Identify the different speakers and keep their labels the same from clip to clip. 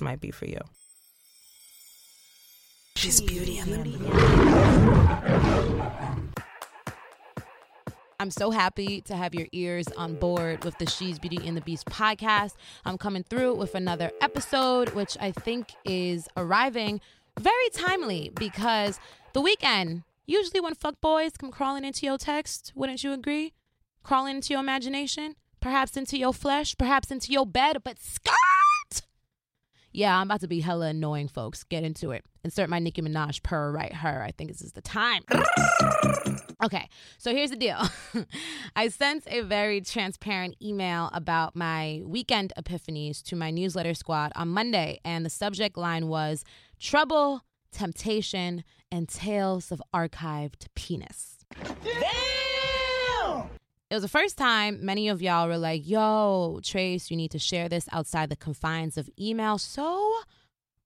Speaker 1: might be for you. She's beauty and the Beast.
Speaker 2: I'm so happy to have your ears on board with the She's Beauty and the Beast podcast. I'm coming through with another episode, which I think is arriving very timely because the weekend, usually when fuck boys come crawling into your text, wouldn't you agree? Crawling into your imagination, perhaps into your flesh, perhaps into your bed, but skirt! Yeah, I'm about to be hella annoying, folks. Get into it. Insert my Nicki Minaj purr right her. I think this is the time. okay, so here's the deal. I sent a very transparent email about my weekend epiphanies to my newsletter squad on Monday, and the subject line was Trouble, Temptation, and Tales of Archived Penis. Damn! Was the first time many of y'all were like, yo, Trace, you need to share this outside the confines of email. So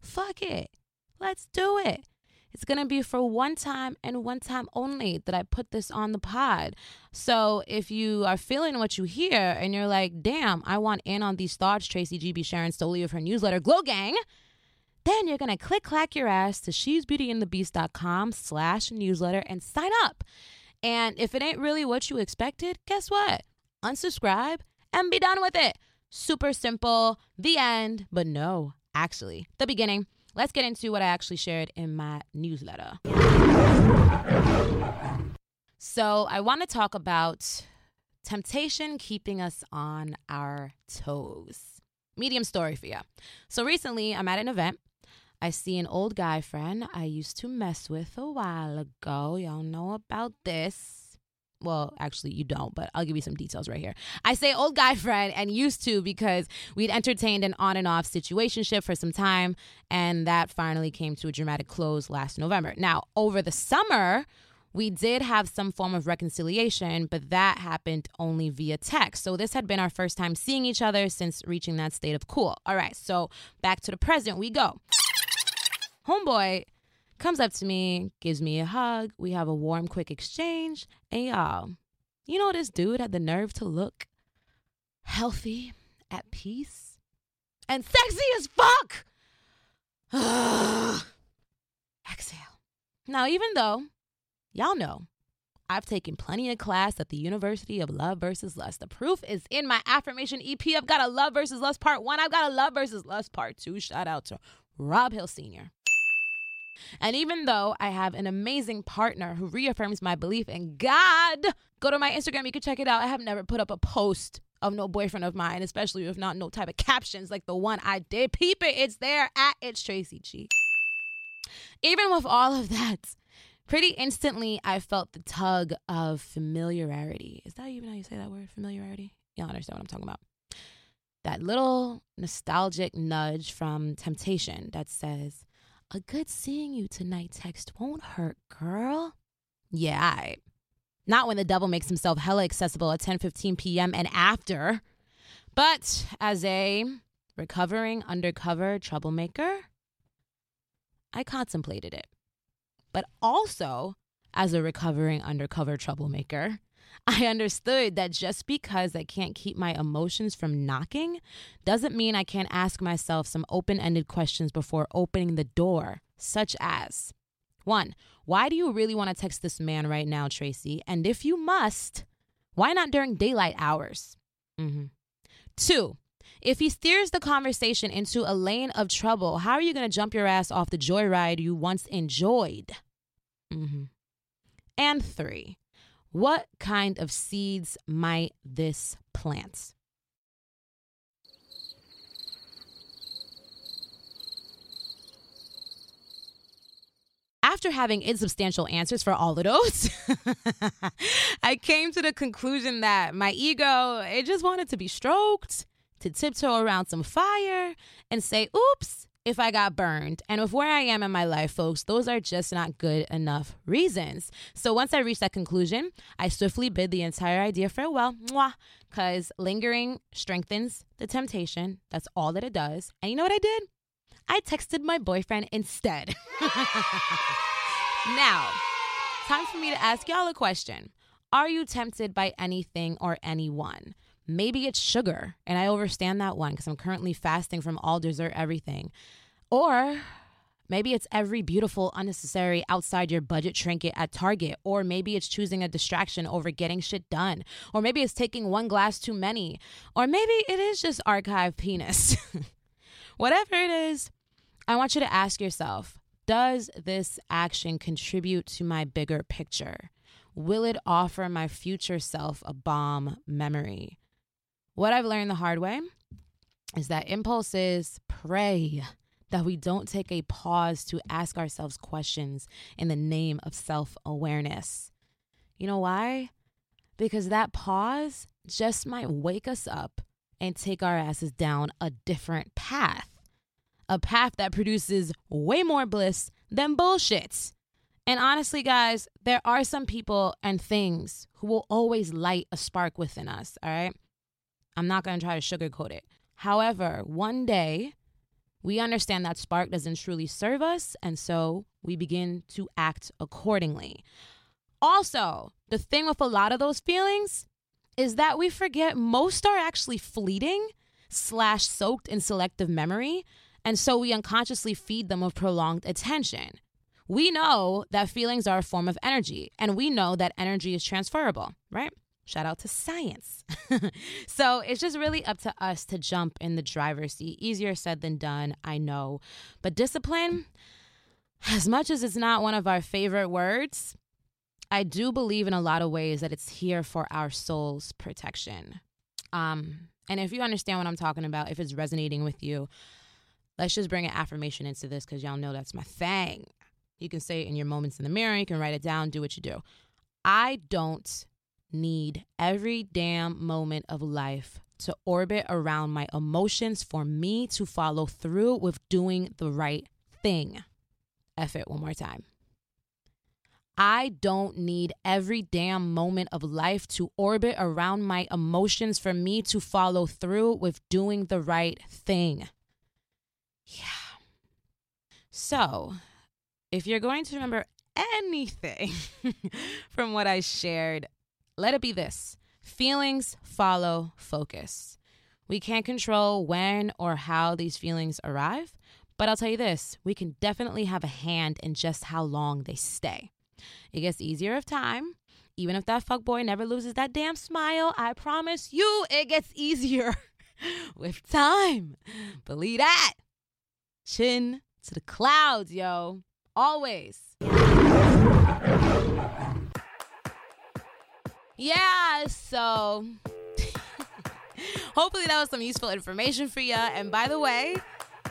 Speaker 2: fuck it. Let's do it. It's going to be for one time and one time only that I put this on the pod. So if you are feeling what you hear and you're like, damn, I want in on these thoughts Tracy G. B. Sharon Stoley of her newsletter, Glow Gang, then you're going to click clack your ass to she'sbeautyandthebeast.com slash newsletter and sign up. And if it ain't really what you expected, guess what? Unsubscribe and be done with it. Super simple. The end. But no, actually, the beginning. Let's get into what I actually shared in my newsletter. So, I want to talk about temptation keeping us on our toes. Medium story for you. So, recently I'm at an event I see an old guy friend I used to mess with a while ago. Y'all know about this. Well, actually, you don't, but I'll give you some details right here. I say old guy friend and used to because we'd entertained an on and off situationship for some time, and that finally came to a dramatic close last November. Now, over the summer, we did have some form of reconciliation, but that happened only via text. So this had been our first time seeing each other since reaching that state of cool. All right, so back to the present we go. Homeboy comes up to me, gives me a hug. We have a warm, quick exchange. And y'all, you know, this dude had the nerve to look healthy, at peace, and sexy as fuck. Exhale. Now, even though y'all know I've taken plenty of class at the University of Love versus Lust. The proof is in my affirmation EP. I've got a Love versus Lust part one. I've got a Love versus Lust part two. Shout out to Rob Hill Sr. And even though I have an amazing partner who reaffirms my belief in God, go to my Instagram. You can check it out. I have never put up a post of no boyfriend of mine, especially if not no type of captions like the one I did. Peep it. It's there at It's Tracy G. Even with all of that, pretty instantly I felt the tug of familiarity. Is that even how you say that word? Familiarity? Y'all understand what I'm talking about. That little nostalgic nudge from temptation that says, a good seeing you tonight text won't hurt, girl. Yeah, I. Not when the devil makes himself hella accessible at 10:15 p.m. and after. But as a recovering undercover troublemaker, I contemplated it. But also, as a recovering undercover troublemaker, I understood that just because I can't keep my emotions from knocking doesn't mean I can't ask myself some open ended questions before opening the door, such as one, why do you really want to text this man right now, Tracy? And if you must, why not during daylight hours? Mm-hmm. Two, if he steers the conversation into a lane of trouble, how are you going to jump your ass off the joyride you once enjoyed? Mm-hmm. And three, what kind of seeds might this plant? After having insubstantial answers for all of those, I came to the conclusion that my ego, it just wanted to be stroked, to tiptoe around some fire and say, oops, if I got burned. And with where I am in my life, folks, those are just not good enough reasons. So once I reached that conclusion, I swiftly bid the entire idea farewell, because lingering strengthens the temptation. That's all that it does. And you know what I did? I texted my boyfriend instead. now, time for me to ask y'all a question. Are you tempted by anything or anyone? Maybe it's sugar, and I understand that one because I'm currently fasting from all dessert everything. Or maybe it's every beautiful, unnecessary, outside your budget trinket at Target. Or maybe it's choosing a distraction over getting shit done. Or maybe it's taking one glass too many. Or maybe it is just archive penis. Whatever it is, I want you to ask yourself Does this action contribute to my bigger picture? Will it offer my future self a bomb memory? What I've learned the hard way is that impulses pray that we don't take a pause to ask ourselves questions in the name of self awareness. You know why? Because that pause just might wake us up and take our asses down a different path. A path that produces way more bliss than bullshit. And honestly, guys, there are some people and things who will always light a spark within us, all right? I'm not going to try to sugarcoat it. However, one day we understand that spark doesn't truly serve us, and so we begin to act accordingly. Also, the thing with a lot of those feelings is that we forget most are actually fleeting slash soaked in selective memory, and so we unconsciously feed them with prolonged attention. We know that feelings are a form of energy, and we know that energy is transferable, right? Shout out to science. so it's just really up to us to jump in the driver's seat. Easier said than done, I know. But discipline, as much as it's not one of our favorite words, I do believe in a lot of ways that it's here for our soul's protection. Um, and if you understand what I'm talking about, if it's resonating with you, let's just bring an affirmation into this because y'all know that's my thing. You can say it in your moments in the mirror, you can write it down, do what you do. I don't need every damn moment of life to orbit around my emotions for me to follow through with doing the right thing. F it one more time. I don't need every damn moment of life to orbit around my emotions for me to follow through with doing the right thing. Yeah. So, if you're going to remember anything from what I shared let it be this feelings follow focus. We can't control when or how these feelings arrive, but I'll tell you this we can definitely have a hand in just how long they stay. It gets easier with time. Even if that fuckboy never loses that damn smile, I promise you it gets easier with time. Believe that. Chin to the clouds, yo. Always. Yeah, so hopefully that was some useful information for you. And by the way,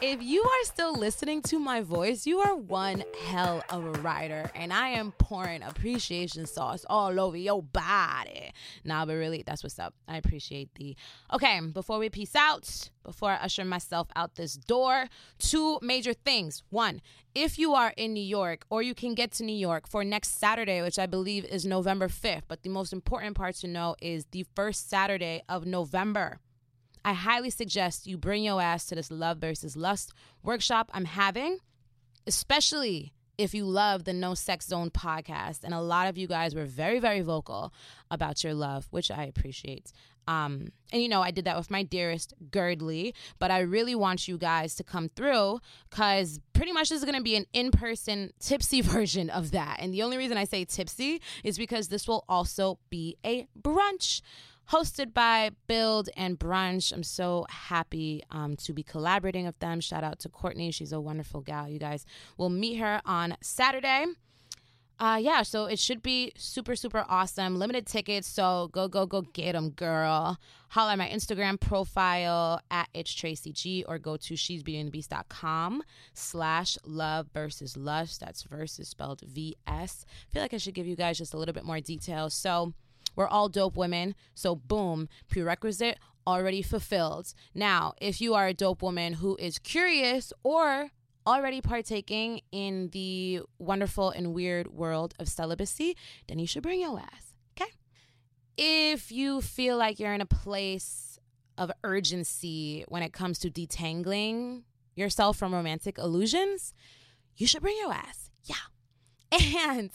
Speaker 2: if you are still listening to my voice, you are one hell of a writer, and I am pouring appreciation sauce all over your body. Nah, but really, that's what's up. I appreciate the. Okay, before we peace out, before I usher myself out this door, two major things. One, if you are in New York or you can get to New York for next Saturday, which I believe is November 5th, but the most important part to know is the first Saturday of November. I highly suggest you bring your ass to this Love versus Lust workshop I'm having, especially if you love the No Sex Zone podcast. And a lot of you guys were very, very vocal about your love, which I appreciate. Um, and you know, I did that with my dearest Girdley, but I really want you guys to come through because pretty much this is going to be an in person tipsy version of that. And the only reason I say tipsy is because this will also be a brunch hosted by Build and Brunch. I'm so happy um, to be collaborating with them. Shout out to Courtney. She's a wonderful gal. You guys will meet her on Saturday. Uh, yeah, so it should be super, super awesome. Limited tickets, so go, go, go get them, girl. Holla at my Instagram profile at it's Tracy G or go to she'sbeautyandthebeast.com slash love versus lust. That's versus spelled V-S. I feel like I should give you guys just a little bit more detail. So we're all dope women. So, boom, prerequisite already fulfilled. Now, if you are a dope woman who is curious or already partaking in the wonderful and weird world of celibacy, then you should bring your ass. Okay? If you feel like you're in a place of urgency when it comes to detangling yourself from romantic illusions, you should bring your ass. Yeah. And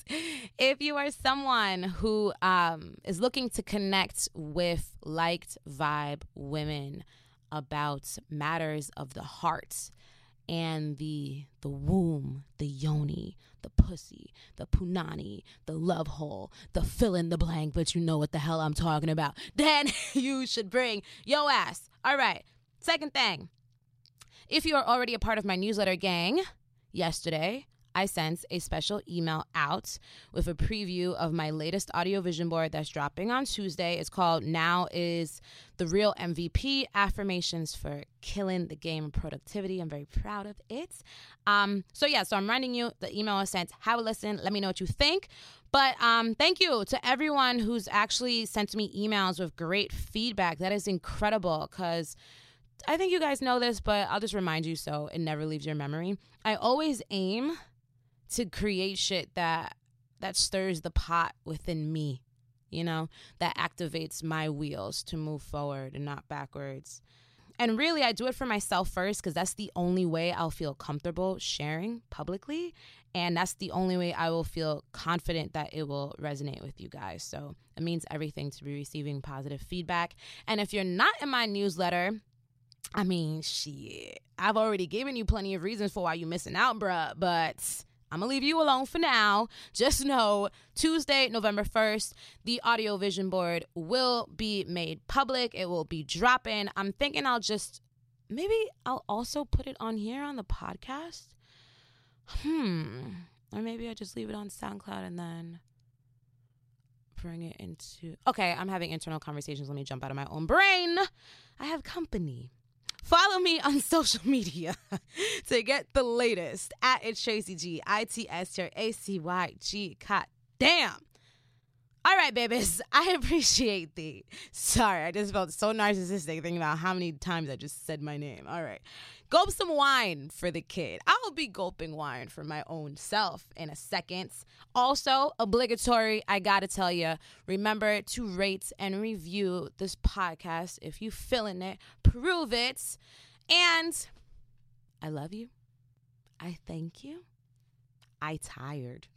Speaker 2: if you are someone who um, is looking to connect with liked vibe women about matters of the heart and the the womb, the yoni, the pussy, the punani, the love hole, the fill in the blank, but you know what the hell I'm talking about, then you should bring yo ass. All right. Second thing, if you are already a part of my newsletter gang, yesterday I sent a special email out with a preview of my latest audio vision board that's dropping on Tuesday. It's called Now is the Real MVP Affirmations for Killing the Game Productivity. I'm very proud of it. Um, so, yeah, so I'm writing you the email I sent. Have a listen. Let me know what you think. But um, thank you to everyone who's actually sent me emails with great feedback. That is incredible because. I think you guys know this, but I'll just remind you so it never leaves your memory. I always aim to create shit that that stirs the pot within me, you know, that activates my wheels to move forward and not backwards. And really, I do it for myself first because that's the only way I'll feel comfortable sharing publicly. And that's the only way I will feel confident that it will resonate with you guys. So it means everything to be receiving positive feedback. And if you're not in my newsletter, I mean, shit, I've already given you plenty of reasons for why you're missing out, bruh. But I'm gonna leave you alone for now. Just know Tuesday, November 1st, the audio vision board will be made public. It will be dropping. I'm thinking I'll just maybe I'll also put it on here on the podcast. Hmm. Or maybe I just leave it on SoundCloud and then bring it into Okay, I'm having internal conversations. Let me jump out of my own brain. I have company. Follow me on social media to get the latest at it's Tracy G I T S A C Y G. God damn. All right, babies. I appreciate thee. Sorry, I just felt so narcissistic thinking about how many times I just said my name. All right. Gulp some wine for the kid. I will be gulping wine for my own self in a second. Also, obligatory, I gotta tell you, remember to rate and review this podcast if you feeling it. Prove it. And I love you. I thank you. I tired.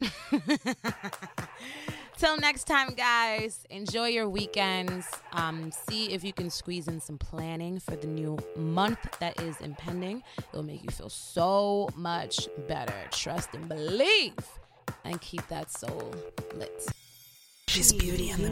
Speaker 2: Till next time, guys, enjoy your weekends. Um, see if you can squeeze in some planning for the new month that is impending. It'll make you feel so much better. Trust and believe, and keep that soul lit.
Speaker 3: She's beauty and the